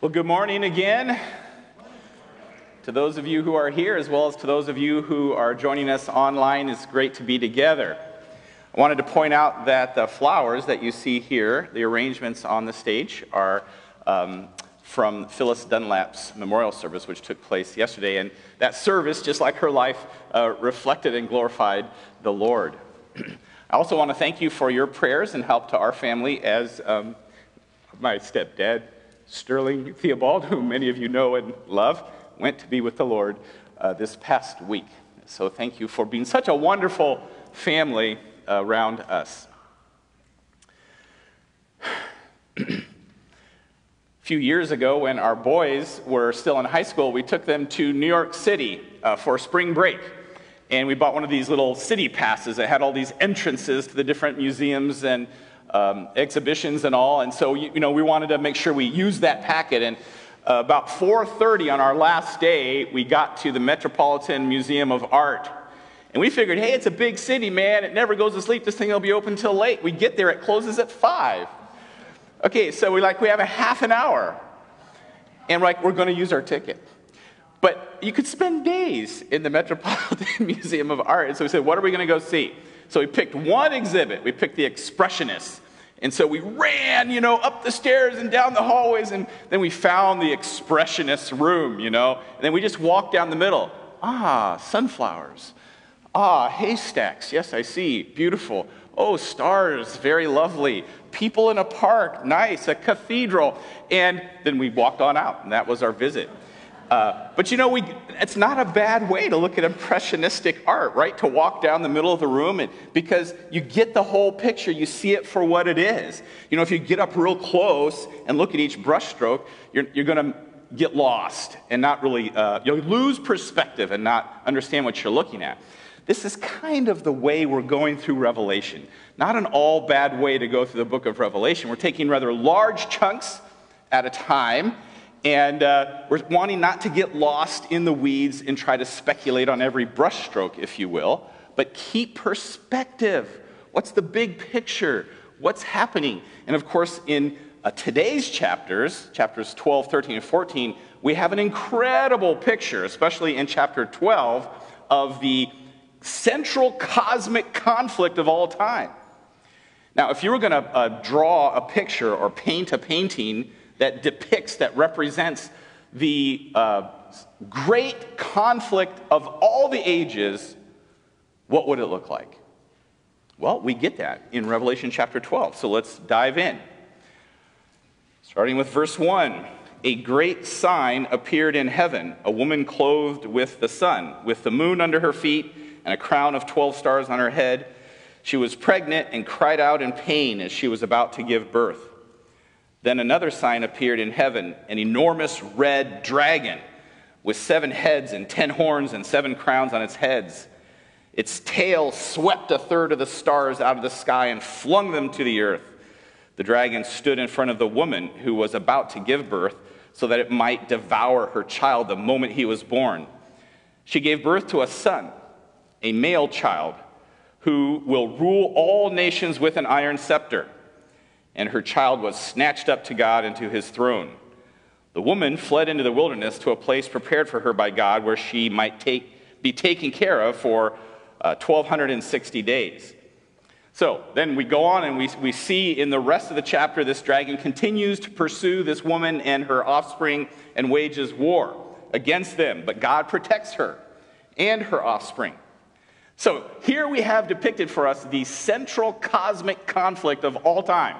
Well, good morning again to those of you who are here, as well as to those of you who are joining us online. It's great to be together. I wanted to point out that the flowers that you see here, the arrangements on the stage, are um, from Phyllis Dunlap's memorial service, which took place yesterday. And that service, just like her life, uh, reflected and glorified the Lord. I also want to thank you for your prayers and help to our family as um, my stepdad Sterling Theobald, whom many of you know and love, went to be with the Lord uh, this past week. So thank you for being such a wonderful family around us. a few years ago, when our boys were still in high school, we took them to New York City uh, for spring break. And we bought one of these little city passes that had all these entrances to the different museums and um, exhibitions and all. And so, you, you, know, we wanted to make sure we used that packet. And uh, about 4.30 on our last day, we got to the Metropolitan Museum of Art. And we figured, hey, it's a big city, man. It never goes to sleep. This thing will be open until late. We get there, it closes at 5. Okay, so we like, we have a half an hour. And we're like, we're going to use our ticket. But you could spend days in the Metropolitan Museum of Art. And so we said, what are we going to go see? So we picked one exhibit. We picked the Expressionists. And so we ran, you know, up the stairs and down the hallways, and then we found the Expressionist room, you know. And then we just walked down the middle. Ah, sunflowers. Ah, haystacks. Yes, I see. Beautiful. Oh, stars. Very lovely. People in a park. Nice. A cathedral. And then we walked on out, and that was our visit. Uh, but you know, we, it's not a bad way to look at impressionistic art, right? To walk down the middle of the room and, because you get the whole picture, you see it for what it is. You know, if you get up real close and look at each brushstroke, you're, you're going to get lost and not really, uh, you'll lose perspective and not understand what you're looking at. This is kind of the way we're going through Revelation. Not an all bad way to go through the book of Revelation. We're taking rather large chunks at a time and uh, we're wanting not to get lost in the weeds and try to speculate on every brushstroke, if you will, but keep perspective. What's the big picture? What's happening? And of course, in uh, today's chapters, chapters 12, 13, and 14, we have an incredible picture, especially in chapter 12, of the central cosmic conflict of all time. Now, if you were going to uh, draw a picture or paint a painting that depicts, that represents the uh, great conflict of all the ages, what would it look like? Well, we get that in Revelation chapter 12. So let's dive in. Starting with verse 1 A great sign appeared in heaven a woman clothed with the sun, with the moon under her feet, and a crown of 12 stars on her head. She was pregnant and cried out in pain as she was about to give birth. Then another sign appeared in heaven an enormous red dragon with seven heads and ten horns and seven crowns on its heads. Its tail swept a third of the stars out of the sky and flung them to the earth. The dragon stood in front of the woman who was about to give birth so that it might devour her child the moment he was born. She gave birth to a son, a male child, who will rule all nations with an iron scepter and her child was snatched up to God and to his throne. The woman fled into the wilderness to a place prepared for her by God where she might take, be taken care of for uh, 1,260 days. So then we go on and we, we see in the rest of the chapter this dragon continues to pursue this woman and her offspring and wages war against them, but God protects her and her offspring. So here we have depicted for us the central cosmic conflict of all time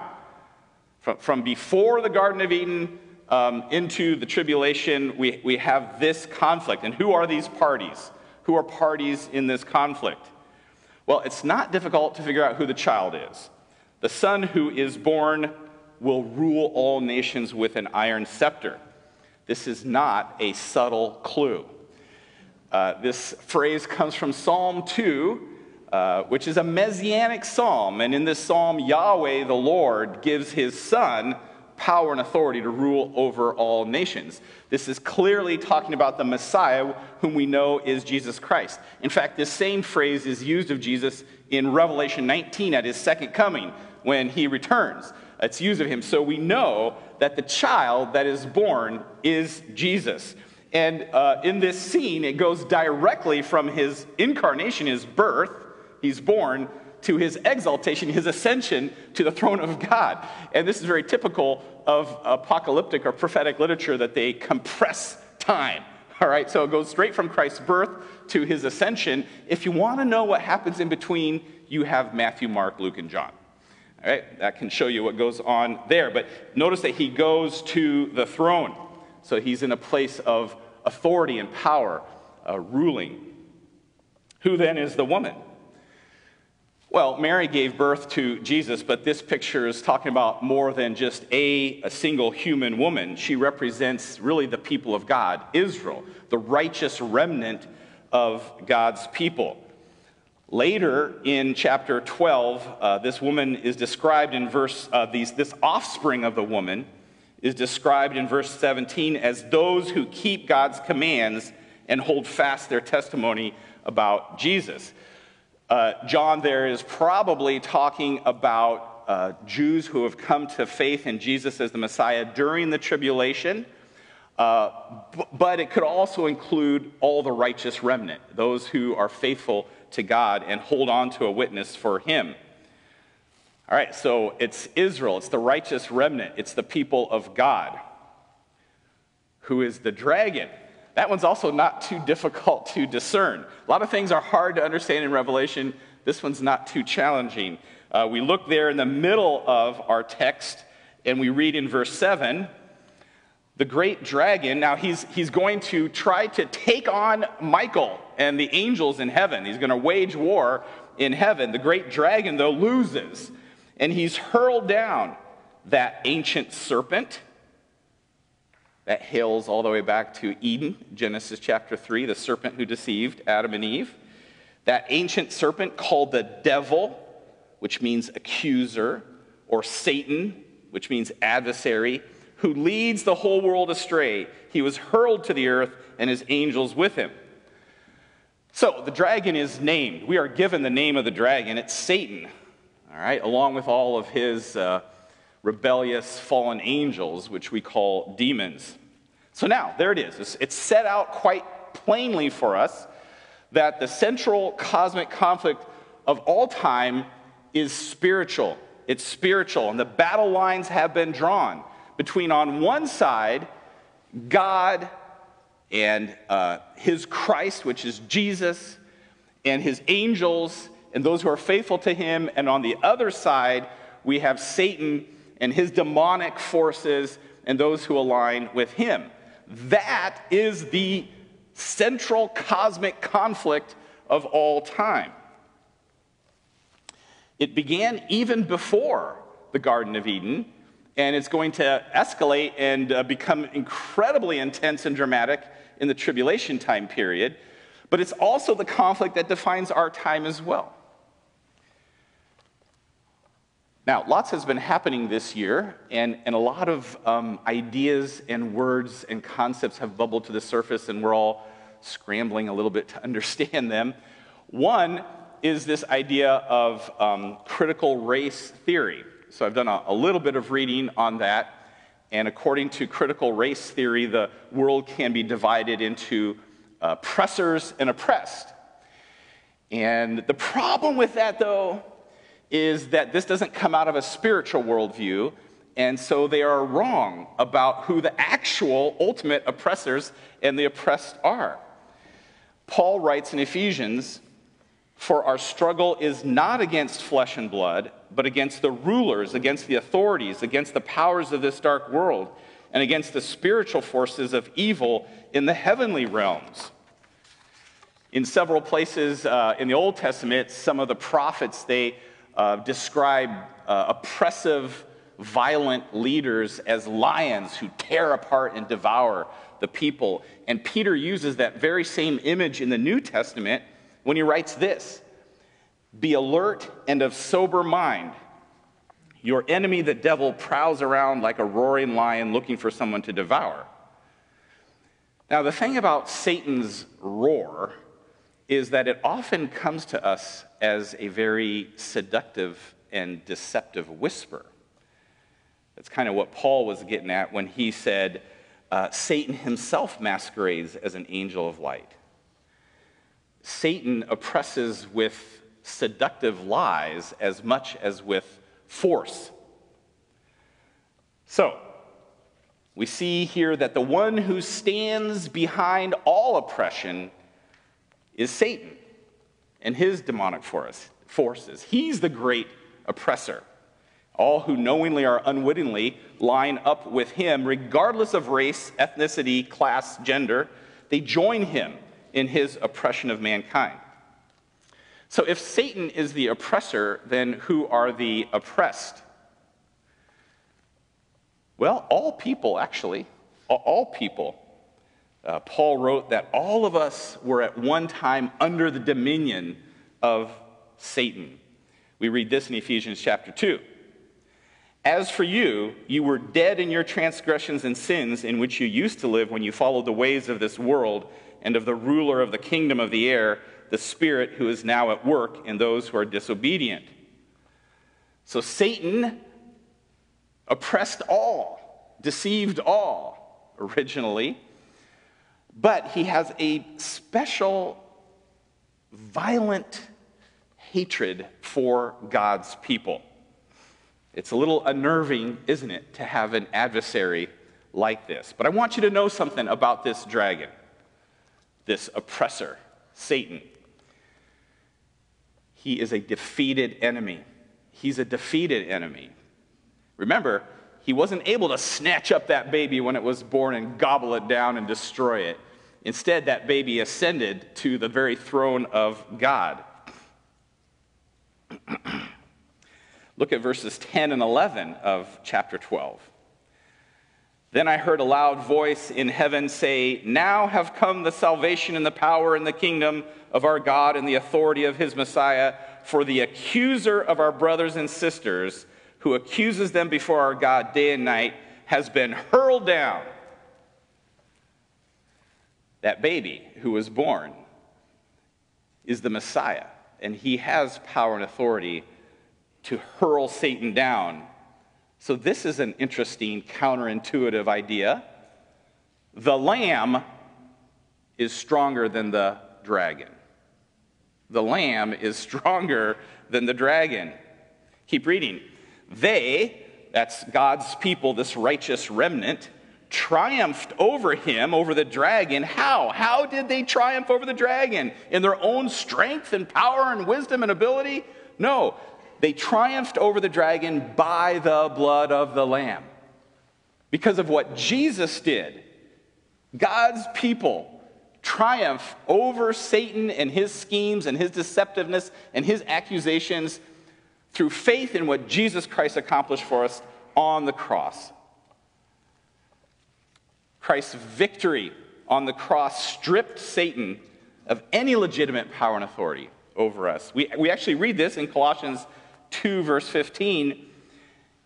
from, before the Garden of Eden um, into the tribulation, we, we have this conflict. And who are these parties? Who are parties in this conflict? Well, it's not difficult to figure out who the child is. The son who is born will rule all nations with an iron scepter. This is not a subtle clue. Uh, this phrase comes from Psalm 2, uh, which is a messianic psalm. And in this psalm, Yahweh, the Lord, gives his son power and authority to rule over all nations. This is clearly talking about the Messiah, whom we know is Jesus Christ. In fact, this same phrase is used of Jesus in Revelation 19 at his second coming when he returns. It's used of him. So we know that the child that is born is Jesus. And uh, in this scene, it goes directly from his incarnation, his birth, he's born, to his exaltation, his ascension to the throne of God. And this is very typical of apocalyptic or prophetic literature that they compress time. All right, so it goes straight from Christ's birth to his ascension. If you want to know what happens in between, you have Matthew, Mark, Luke, and John. All right, that can show you what goes on there. But notice that he goes to the throne. So he's in a place of authority and power, uh, ruling. Who then is the woman? Well, Mary gave birth to Jesus, but this picture is talking about more than just a, a, single human woman. She represents really the people of God, Israel, the righteous remnant of God's people. Later in chapter 12, uh, this woman is described in verse, uh, these, this offspring of the woman is described in verse 17 as those who keep God's commands and hold fast their testimony about Jesus. Uh, John there is probably talking about uh, Jews who have come to faith in Jesus as the Messiah during the tribulation, uh, b- but it could also include all the righteous remnant, those who are faithful to God and hold on to a witness for Him. All right, so it's Israel, it's the righteous remnant, it's the people of God. Who is the dragon? That one's also not too difficult to discern. A lot of things are hard to understand in Revelation. This one's not too challenging. Uh, we look there in the middle of our text and we read in verse 7 the great dragon, now he's, he's going to try to take on Michael and the angels in heaven. He's going to wage war in heaven. The great dragon, though, loses, and he's hurled down that ancient serpent that hails all the way back to Eden, Genesis chapter 3, the serpent who deceived Adam and Eve. That ancient serpent called the devil, which means accuser, or Satan, which means adversary, who leads the whole world astray. He was hurled to the earth and his angels with him. So the dragon is named. We are given the name of the dragon. It's Satan, all right, along with all of his. Uh, rebellious fallen angels, which we call demons. So now, there it is. It's set out quite plainly for us that the central cosmic conflict of all time is spiritual. It's spiritual, and the battle lines have been drawn between, on one side, God and uh, his Christ, which is Jesus, and his angels, and those who are faithful to him, and on the other side, we have Satan and his demonic forces and those who align with him. That is the central cosmic conflict of all time. It began even before the Garden of Eden, and it's going to escalate and uh, become incredibly intense and dramatic in the tribulation time period. But it's also the conflict that defines our time as well. Now, lots has been happening this year, and, and a lot of um, ideas and words and concepts have bubbled to the surface, and we're all scrambling a little bit to understand them. One is this idea of um, critical race theory. So, I've done a, a little bit of reading on that, and according to critical race theory, the world can be divided into uh, oppressors and oppressed. And the problem with that, though, is that this doesn't come out of a spiritual worldview, and so they are wrong about who the actual ultimate oppressors and the oppressed are. Paul writes in Ephesians, For our struggle is not against flesh and blood, but against the rulers, against the authorities, against the powers of this dark world, and against the spiritual forces of evil in the heavenly realms. In several places uh, in the Old Testament, some of the prophets, they uh, describe uh, oppressive, violent leaders as lions who tear apart and devour the people. And Peter uses that very same image in the New Testament when he writes this Be alert and of sober mind. Your enemy, the devil, prowls around like a roaring lion looking for someone to devour. Now, the thing about Satan's roar is that it often comes to us as a very seductive and deceptive whisper. That's kind of what Paul was getting at when he said, uh, Satan himself masquerades as an angel of light. Satan oppresses with seductive lies as much as with force. So, we see here that the one who stands behind all oppression is Satan and his demonic forces. He's the great oppressor. All who knowingly or unwittingly line up with him, regardless of race, ethnicity, class, gender, they join him in his oppression of mankind. So, if Satan is the oppressor, then who are the oppressed? Well, all people, actually. All people. Uh, Paul wrote that all of us were at one time under the dominion of Satan. We read this in Ephesians chapter 2. As for you, you were dead in your transgressions and sins in which you used to live when you followed the ways of this world and of the ruler of the kingdom of the air the Spirit who is now at work in those who are disobedient. So Satan oppressed all, deceived all originally, but he has a special, violent hatred for God's people. It's a little unnerving, isn't it, to have an adversary like this. But I want you to know something about this dragon, this oppressor, Satan. He is a defeated enemy. He's a defeated enemy. Remember, he wasn't able to snatch up that baby when it was born and gobble it down and destroy it. Instead, that baby ascended to the very throne of God. Look at verses 10 and 11 of chapter 12. Then I heard a loud voice in heaven say, Now have come the salvation and the power and the kingdom of our God and the authority of his Messiah, for the accuser of our brothers and sisters, who accuses them before our God day and night, has been hurled down. That baby who was born is the Messiah, and he has power and authority to hurl Satan down so, this is an interesting counterintuitive idea. The lamb is stronger than the dragon. The lamb is stronger than the dragon. Keep reading. They, that's God's people, this righteous remnant, triumphed over him, over the dragon. How? How did they triumph over the dragon? In their own strength and power and wisdom and ability? No, they triumphed over the dragon by the blood of the Lamb. Because of what Jesus did, God's people triumph over Satan and his schemes and his deceptiveness and his accusations through faith in what Jesus Christ accomplished for us on the cross. Christ's victory on the cross stripped Satan of any legitimate power and authority over us. We, we actually read this in Colossians 2, verse 15.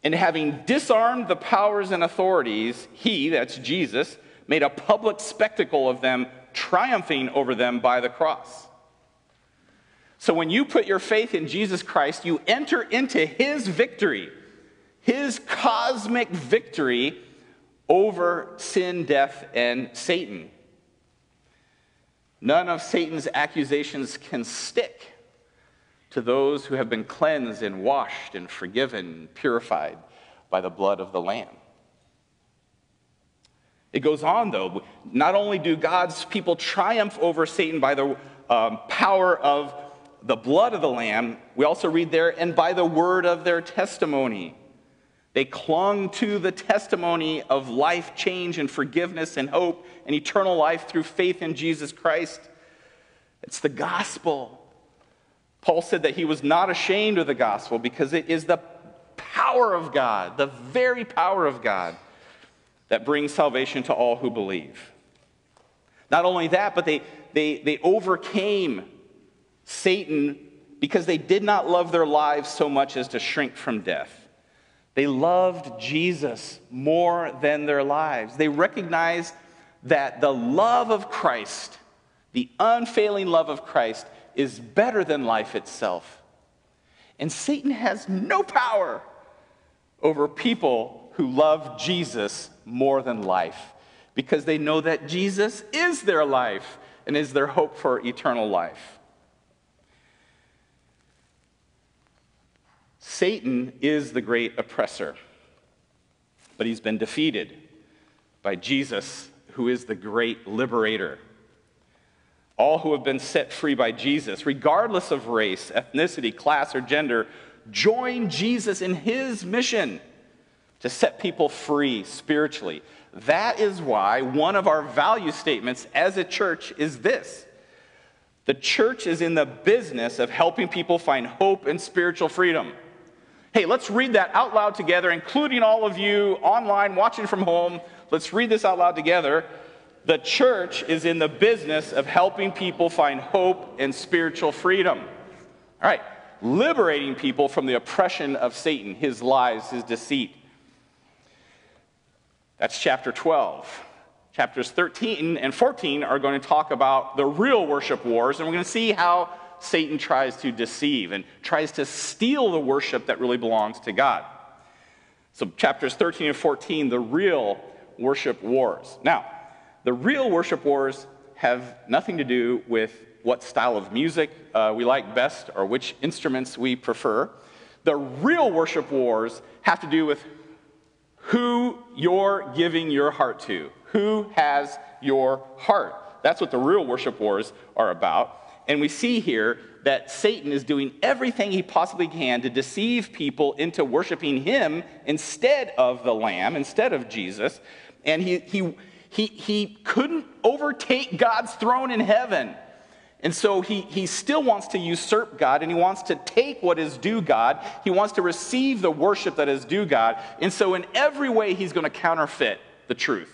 And having disarmed the powers and authorities, he, that's Jesus, made a public spectacle of them, triumphing over them by the cross. So when you put your faith in Jesus Christ, you enter into his victory, his cosmic victory over sin, death, and Satan. None of Satan's accusations can stick to those who have been cleansed and washed and forgiven and purified by the blood of the Lamb. It goes on, though. Not only do God's people triumph over Satan by the um, power of the blood of the Lamb, we also read there, and by the word of their testimony. They clung to the testimony of life change and forgiveness and hope and eternal life through faith in Jesus Christ. It's the gospel. Paul said that he was not ashamed of the gospel because it is the power of God, the very power of God, that brings salvation to all who believe. Not only that, but they, they, they overcame Satan because they did not love their lives so much as to shrink from death. They loved Jesus more than their lives. They recognized that the love of Christ, the unfailing love of Christ, is better than life itself. And Satan has no power over people who love Jesus more than life because they know that Jesus is their life and is their hope for eternal life. Satan is the great oppressor, but he's been defeated by Jesus, who is the great liberator. All who have been set free by Jesus, regardless of race, ethnicity, class, or gender, join Jesus in his mission to set people free spiritually. That is why one of our value statements as a church is this the church is in the business of helping people find hope and spiritual freedom. Hey, let's read that out loud together, including all of you online watching from home. Let's read this out loud together. The church is in the business of helping people find hope and spiritual freedom. All right, liberating people from the oppression of Satan, his lies, his deceit. That's chapter 12. Chapters 13 and 14 are going to talk about the real worship wars, and we're going to see how Satan tries to deceive and tries to steal the worship that really belongs to God. So, chapters 13 and 14, the real worship wars. Now, the real worship wars have nothing to do with what style of music uh, we like best or which instruments we prefer. The real worship wars have to do with who you're giving your heart to. Who has your heart? That's what the real worship wars are about. And we see here that Satan is doing everything he possibly can to deceive people into worshiping him instead of the Lamb, instead of Jesus. And he, he, he, he couldn't overtake God's throne in heaven. And so he, he still wants to usurp God and he wants to take what is due God. He wants to receive the worship that is due God. And so, in every way, he's going to counterfeit the truth.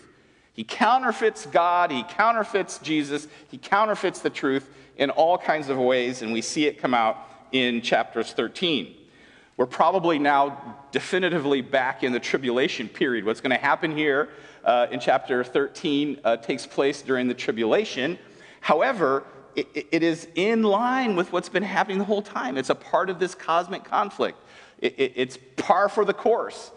He counterfeits God, he counterfeits Jesus, he counterfeits the truth in all kinds of ways, and we see it come out in chapters 13. We're probably now definitively back in the tribulation period. What's going to happen here uh, in chapter 13 uh, takes place during the tribulation. However, it, it is in line with what's been happening the whole time. It's a part of this cosmic conflict, it, it, it's par for the course.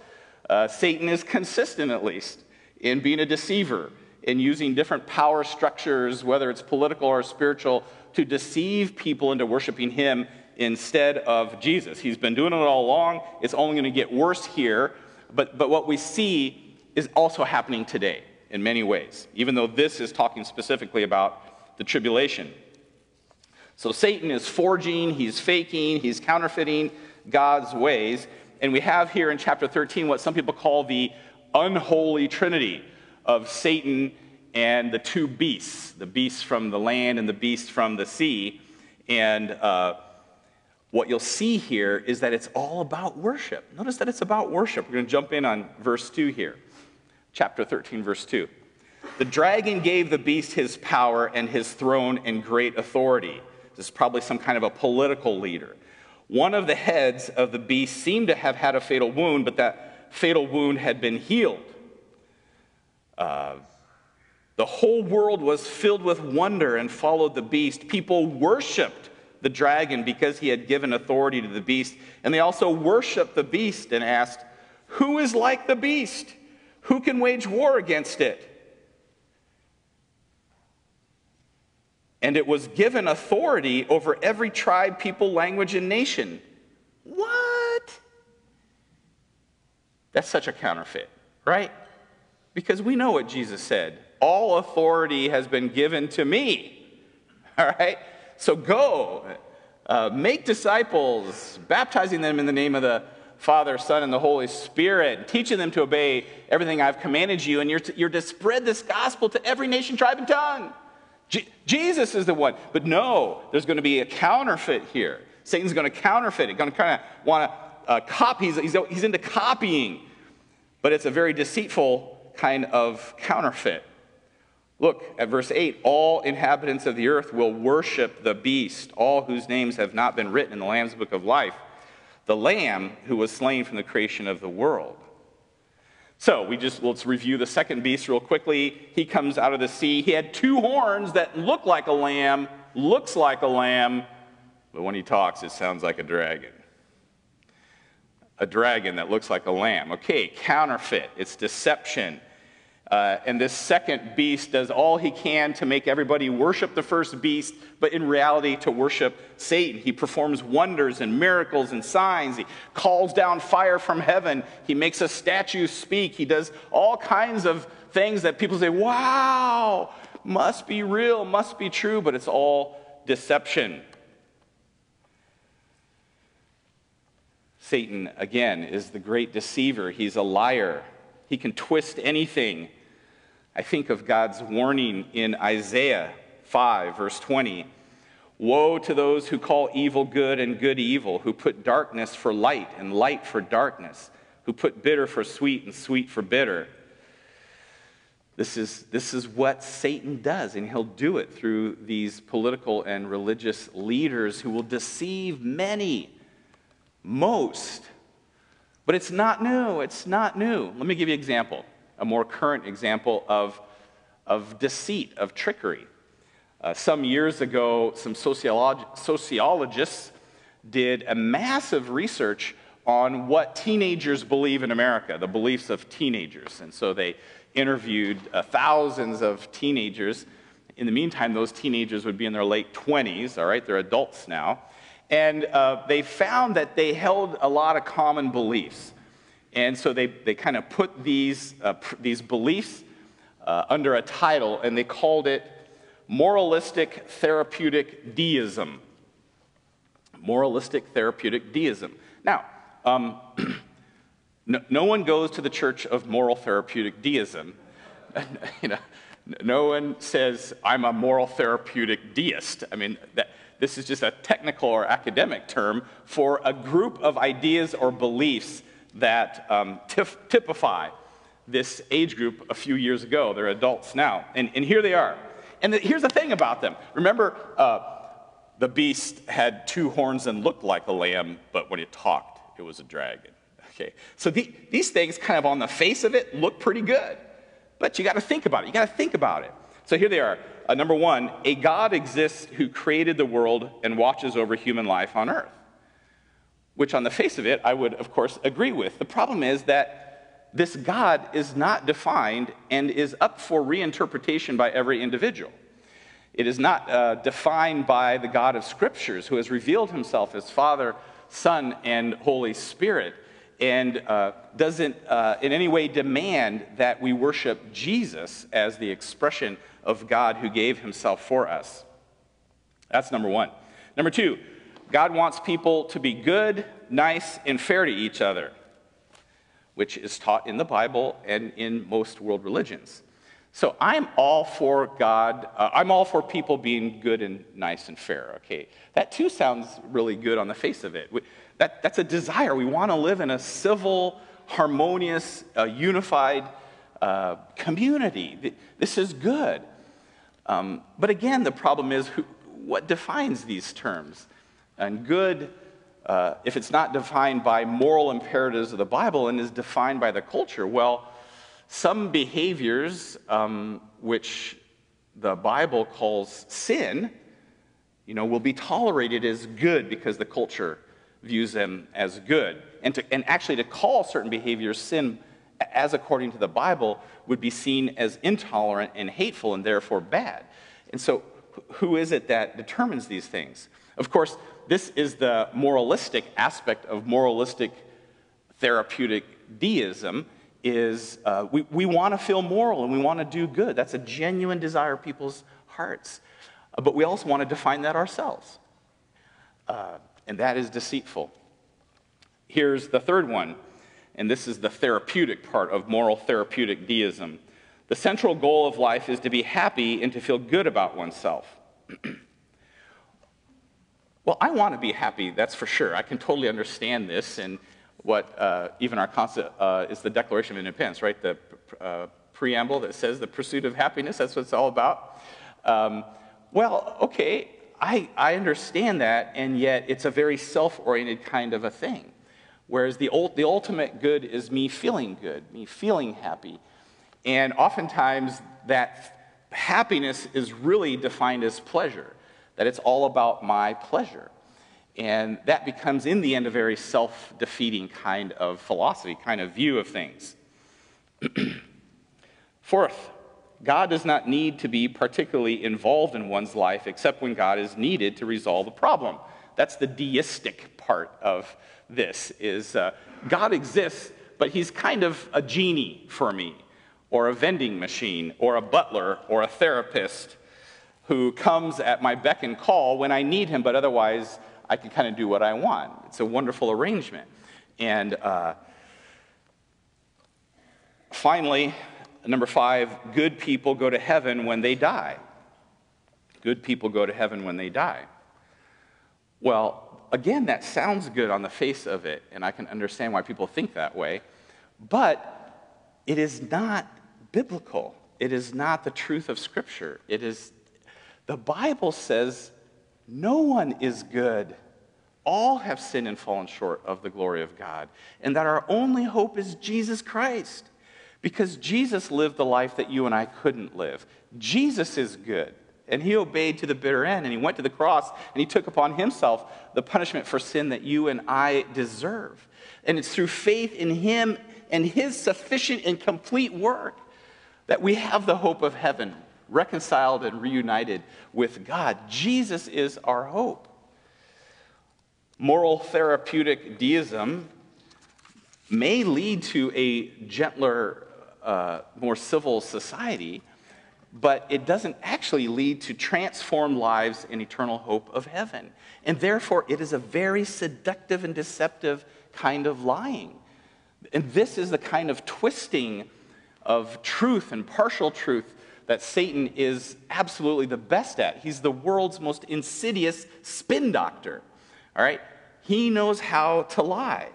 Uh, Satan is consistent, at least, in being a deceiver, in using different power structures, whether it's political or spiritual, to deceive people into worshiping him instead of Jesus. He's been doing it all along. It's only going to get worse here. But, but what we see is also happening today in many ways, even though this is talking specifically about the tribulation. So Satan is forging, he's faking, he's counterfeiting God's ways. And we have here in chapter 13 what some people call the unholy trinity of Satan and the two beasts the beast from the land and the beast from the sea. And uh, what you'll see here is that it's all about worship. Notice that it's about worship. We're going to jump in on verse 2 here. Chapter 13, verse 2. The dragon gave the beast his power and his throne and great authority. This is probably some kind of a political leader. One of the heads of the beast seemed to have had a fatal wound, but that fatal wound had been healed. Uh, the whole world was filled with wonder and followed the beast. People worshiped the dragon because he had given authority to the beast. And they also worshiped the beast and asked, Who is like the beast? Who can wage war against it? and it was given authority over every tribe, people, language, and nation. What? That's such a counterfeit, right? Because we know what Jesus said all authority has been given to me. All right? So go, uh, make disciples, baptizing them in the name of the Father, Son, and the Holy Spirit, teaching them to obey everything I've commanded you, and you're to, you're to spread this gospel to every nation, tribe, and tongue. Jesus is the one. But no, there's going to be a counterfeit here. Satan's going to counterfeit it, going to kind of want to uh, copy. He's, he's, he's into copying, but it's a very deceitful kind of counterfeit. Look at verse 8 all inhabitants of the earth will worship the beast, all whose names have not been written in the Lamb's book of life, the Lamb who was slain from the creation of the world. So we just let's review the second beast real quickly. He comes out of the sea. He had two horns that look like a lamb, looks like a lamb, but when he talks, it sounds like a dragon. A dragon that looks like a lamb. Okay, counterfeit, it's deception. Uh, and this second beast does all he can to make everybody worship the first beast, but in reality to worship Satan. He performs wonders and miracles and signs. He calls down fire from heaven. He makes a statue speak. He does all kinds of things that people say, wow, must be real, must be true, but it's all deception. Satan, again, is the great deceiver. He's a liar. He can twist anything. I think of God's warning in Isaiah 5, verse 20. Woe to those who call evil good and good evil, who put darkness for light and light for darkness, who put bitter for sweet and sweet for bitter. This is, this is what Satan does, and he'll do it through these political and religious leaders who will deceive many, most. But it's not new. It's not new. Let me give you an example a more current example of, of deceit, of trickery. Uh, some years ago, some sociolog- sociologists did a massive research on what teenagers believe in America, the beliefs of teenagers. And so they interviewed uh, thousands of teenagers. In the meantime, those teenagers would be in their late 20s, all right? They're adults now. And uh, they found that they held a lot of common beliefs. And so they, they kind of put these, uh, pr- these beliefs uh, under a title, and they called it Moralistic Therapeutic Deism. Moralistic Therapeutic Deism. Now, um, no, no, one goes to the church of moral therapeutic deism. you know, no one says, I'm a moral therapeutic deist. I mean, that, this is just a technical or academic term for a group of ideas or beliefs that um, typify this age group a few years ago. They're adults now, and, and here they are. And the, here's the thing about them. Remember, uh, the beast had two horns and looked like a lamb, but when it talked, it was a dragon. Okay, so the, these things, kind of on the face of it, look pretty good, but you got to think about it. You got to think about it. So here they are. Uh, number one, a God exists who created the world and watches over human life on earth which on the face of it, I would, of course, agree with. The problem is that this God is not defined and is up for reinterpretation by every individual. It is not uh, defined by the God of Scriptures, who has revealed himself as Father, Son, and Holy Spirit, and uh, doesn't uh, in any way demand that we worship Jesus as the expression of God who gave himself for us. That's number one. Number two, God wants people to be good, nice, and fair to each other, which is taught in the Bible and in most world religions. So I'm all for God, uh, I'm all for people being good and nice and fair, okay? That too sounds really good on the face of it. We, that, that's a desire. We want to live in a civil, harmonious, uh, unified uh, community. This is good. Um, but again, the problem is who, what defines these terms? And good, uh, if it's not defined by moral imperatives of the Bible and is defined by the culture, well, some behaviors um, which the Bible calls sin, you know, will be tolerated as good because the culture views them as good. And, to, and actually, to call certain behaviors sin, as according to the Bible, would be seen as intolerant and hateful and therefore bad. And so, who is it that determines these things? Of course, this is the moralistic aspect of moralistic therapeutic deism is uh, we, we want to feel moral and we want to do good. That's a genuine desire of people's hearts. Uh, but we also want to define that ourselves. Uh, and that is deceitful. Here's the third one and this is the therapeutic part of moral therapeutic deism the central goal of life is to be happy and to feel good about oneself Well, I want to be happy, that's for sure. I can totally understand this and what uh, even our concept uh, is the Declaration of Independence, right? The uh, preamble that says the pursuit of happiness, that's what it's all about. Um, well, okay, I, I understand that, and yet it's a very self oriented kind of a thing. Whereas the, the ultimate good is me feeling good, me feeling happy. And oftentimes that happiness is really defined as pleasure that it's all about my pleasure. And that becomes, in the end, a very self defeating kind of philosophy, kind of view of things. Fourth, God does not need to be particularly involved in one's life except when God is needed to resolve a problem. That's the deistic part of this is uh, God exists, but he's kind of a genie for me, or a vending machine, or a butler, or a therapist who comes at my beck and call when I need him, but otherwise I can kind of do what I want. It's a wonderful arrangement. And uh, finally, number five, good people go to heaven when they die. Good people go to heaven when they die. Well, again, that sounds good on the face of it, and I can understand why people think that way, but it is not biblical. It is not the truth of Scripture. It is, the Bible says no one is good. All have sinned and fallen short of the glory of God, and that our only hope is Jesus Christ. Because Jesus lived the life that you and I couldn't live. Jesus is good. And he obeyed to the bitter end, and he went to the cross, and he took upon himself the punishment for sin that you and I deserve. And it's through faith in him and his sufficient and complete work that we have the hope of heaven, reconciled and reunited with God. Jesus is our hope. Moral therapeutic deism may lead to a gentler, uh, more civil society but it doesn't actually lead to transformed lives and eternal hope of heaven. And therefore, it is a very seductive and deceptive kind of lying. And this is the kind of twisting of truth and partial truth that Satan is absolutely the best at. He's the world's most insidious spin doctor. All right? He knows how to lie.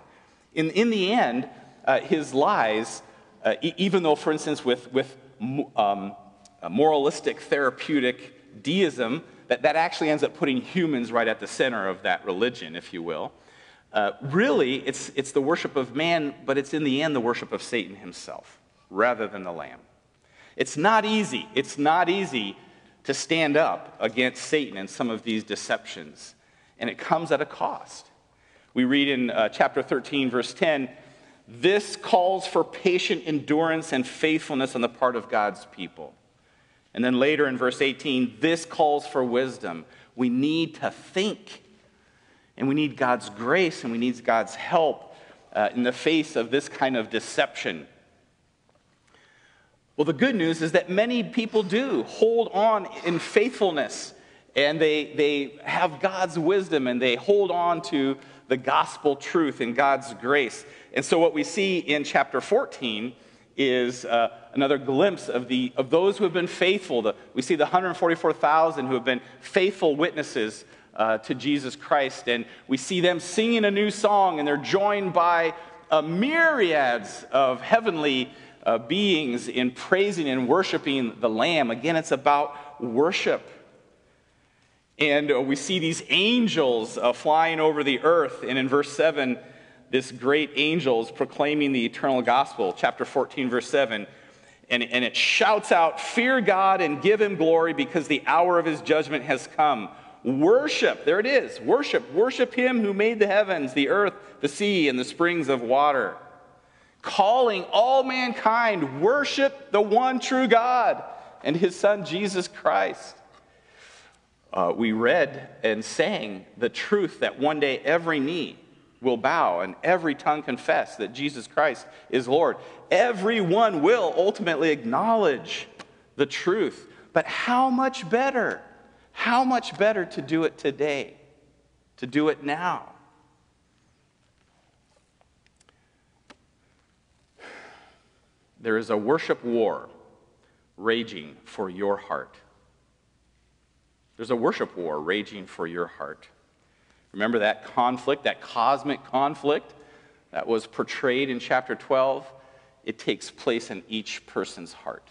In, in the end, uh, his lies, uh, e- even though, for instance, with, with um, moralistic, therapeutic deism that, that actually ends up putting humans right at the center of that religion, if you will. Uh, really, it's, it's the worship of man, but it's in the end the worship of Satan himself rather than the Lamb. It's not easy. It's not easy to stand up against Satan and some of these deceptions, and it comes at a cost. We read in uh, chapter 13, verse 10 this calls for patient endurance and faithfulness on the part of God's people. And then later in verse 18, this calls for wisdom. We need to think, and we need God's grace, and we need God's help uh, in the face of this kind of deception. Well, the good news is that many people do hold on in faithfulness, and they, they have God's wisdom, and they hold on to the gospel truth and God's grace. And so, what we see in chapter 14 is uh, another glimpse of, the, of those who have been faithful. The, we see the 144,000 who have been faithful witnesses uh, to Jesus Christ, and we see them singing a new song, and they're joined by uh, myriads of heavenly uh, beings in praising and worshiping the Lamb. Again, it's about worship. And uh, we see these angels uh, flying over the earth, and in verse 7, this great angel is proclaiming the eternal gospel, chapter 14, verse 7. And, and it shouts out, Fear God and give him glory because the hour of his judgment has come. Worship, there it is, worship, worship him who made the heavens, the earth, the sea, and the springs of water. Calling all mankind, worship the one true God and his son Jesus Christ. Uh, we read and sang the truth that one day every knee will bow and every tongue confess that Jesus Christ is Lord. Everyone will ultimately acknowledge the truth. But how much better? How much better to do it today? To do it now? There is a worship war raging for your heart. There's a worship war raging for your heart. Remember that conflict, that cosmic conflict that was portrayed in chapter 12? It takes place in each person's heart.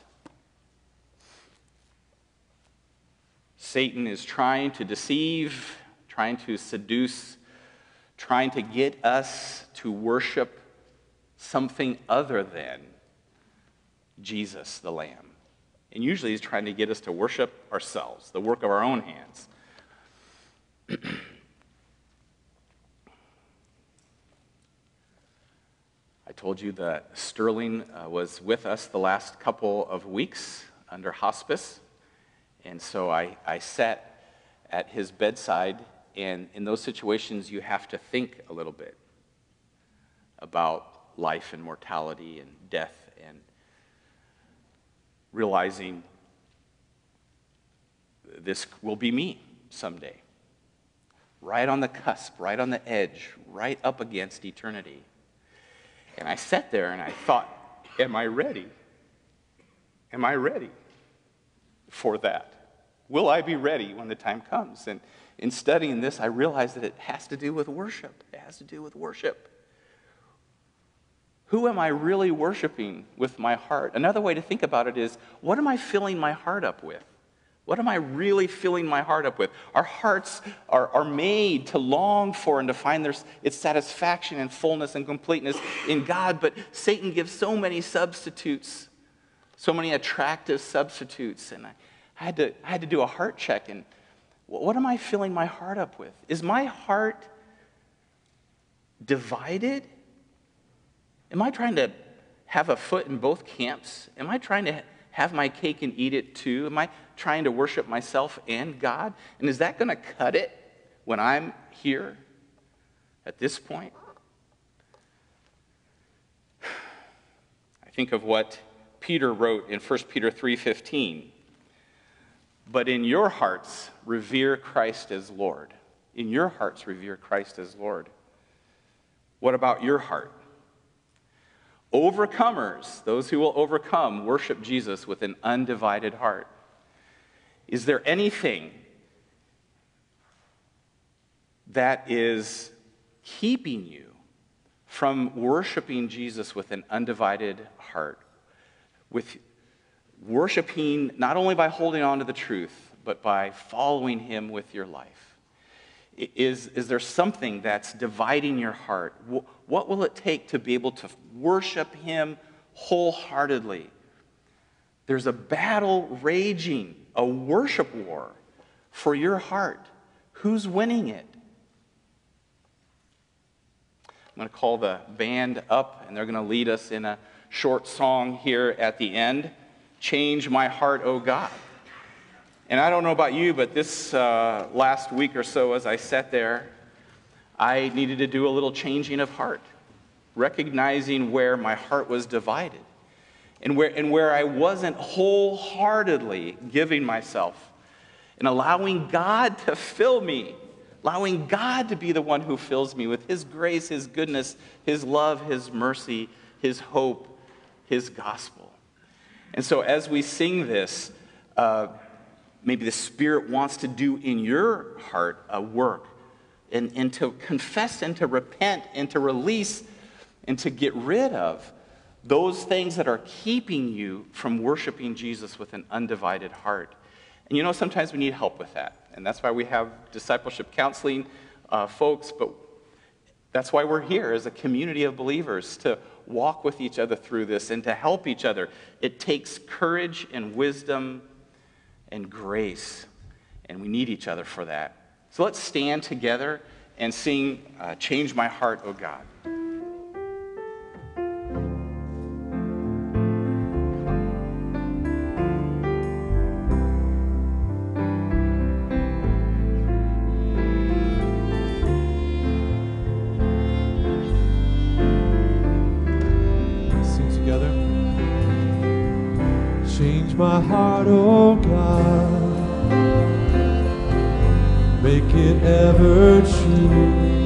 Satan is trying to deceive, trying to seduce, trying to get us to worship something other than Jesus, the Lamb. And usually he's trying to get us to worship ourselves, the work of our own hands. told you that Sterling uh, was with us the last couple of weeks under hospice. And so I, I sat at his bedside, and in those situations, you have to think a little bit about life and mortality and death and realizing this will be me someday. Right on the cusp, right on the edge, right up against eternity. And I sat there and I thought, Am I ready? Am I ready for that? Will I be ready when the time comes? And in studying this, I realized that it has to do with worship. It has to do with worship. Who am I really worshiping with my heart? Another way to think about it is what am I filling my heart up with? What am I really filling my heart up with? Our hearts are, are made to long for and to find their, its satisfaction and fullness and completeness in God, but Satan gives so many substitutes, so many attractive substitutes. And I, I, had, to, I had to do a heart check. And what am I filling my heart up with? Is my heart divided? Am I trying to have a foot in both camps? Am I trying to have my cake and eat it too? Am I trying to worship myself and God? And is that going to cut it when I'm here at this point? I think of what Peter wrote in 1 Peter 3:15. But in your hearts revere Christ as Lord. In your hearts revere Christ as Lord. What about your heart? Overcomers, those who will overcome, worship Jesus with an undivided heart. Is there anything that is keeping you from worshiping Jesus with an undivided heart? With worshiping not only by holding on to the truth, but by following Him with your life? Is, is there something that's dividing your heart? What will it take to be able to worship Him wholeheartedly? There's a battle raging, a worship war for your heart. Who's winning it? I'm going to call the band up, and they're going to lead us in a short song here at the end Change My Heart, O God. And I don't know about you, but this uh, last week or so, as I sat there, I needed to do a little changing of heart, recognizing where my heart was divided and where, and where I wasn't wholeheartedly giving myself and allowing God to fill me, allowing God to be the one who fills me with His grace, His goodness, His love, His mercy, His hope, His gospel. And so as we sing this, uh, maybe the Spirit wants to do in your heart a work and, and to confess and to repent and to release and to get rid of those things that are keeping you from worshiping Jesus with an undivided heart. And you know, sometimes we need help with that. And that's why we have discipleship counseling uh, folks, but that's why we're here as a community of believers to walk with each other through this and to help each other. It takes courage and wisdom and grace. And we need each other for that. So let's stand together and sing uh, Change My Heart, O God. My heart, oh God. Make it ever true.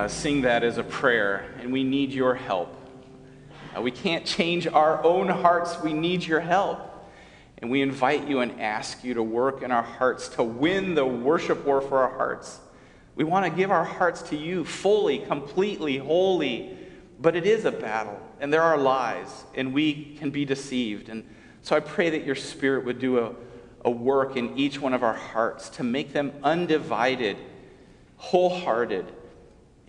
Uh, sing that as a prayer, and we need your help. Uh, we can't change our own hearts, we need your help. And we invite you and ask you to work in our hearts to win the worship war for our hearts. We want to give our hearts to you fully, completely, wholly. But it is a battle, and there are lies, and we can be deceived. And so I pray that your Spirit would do a, a work in each one of our hearts to make them undivided, wholehearted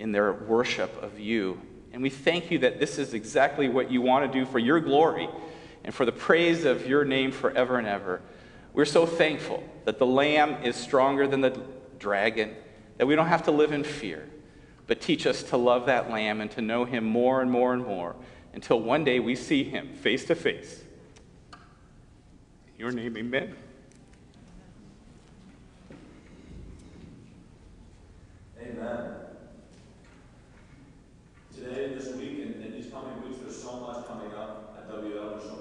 in their worship of you. And we thank you that this is exactly what you want to do for your glory and for the praise of your name forever and ever. We're so thankful that the Lamb is stronger than the dragon, that we don't have to live in fear but teach us to love that Lamb and to know him more and more and more until one day we see him face to face. In your name, amen. Amen today this week and, and these coming weeks, there's so much coming up at WL. There's so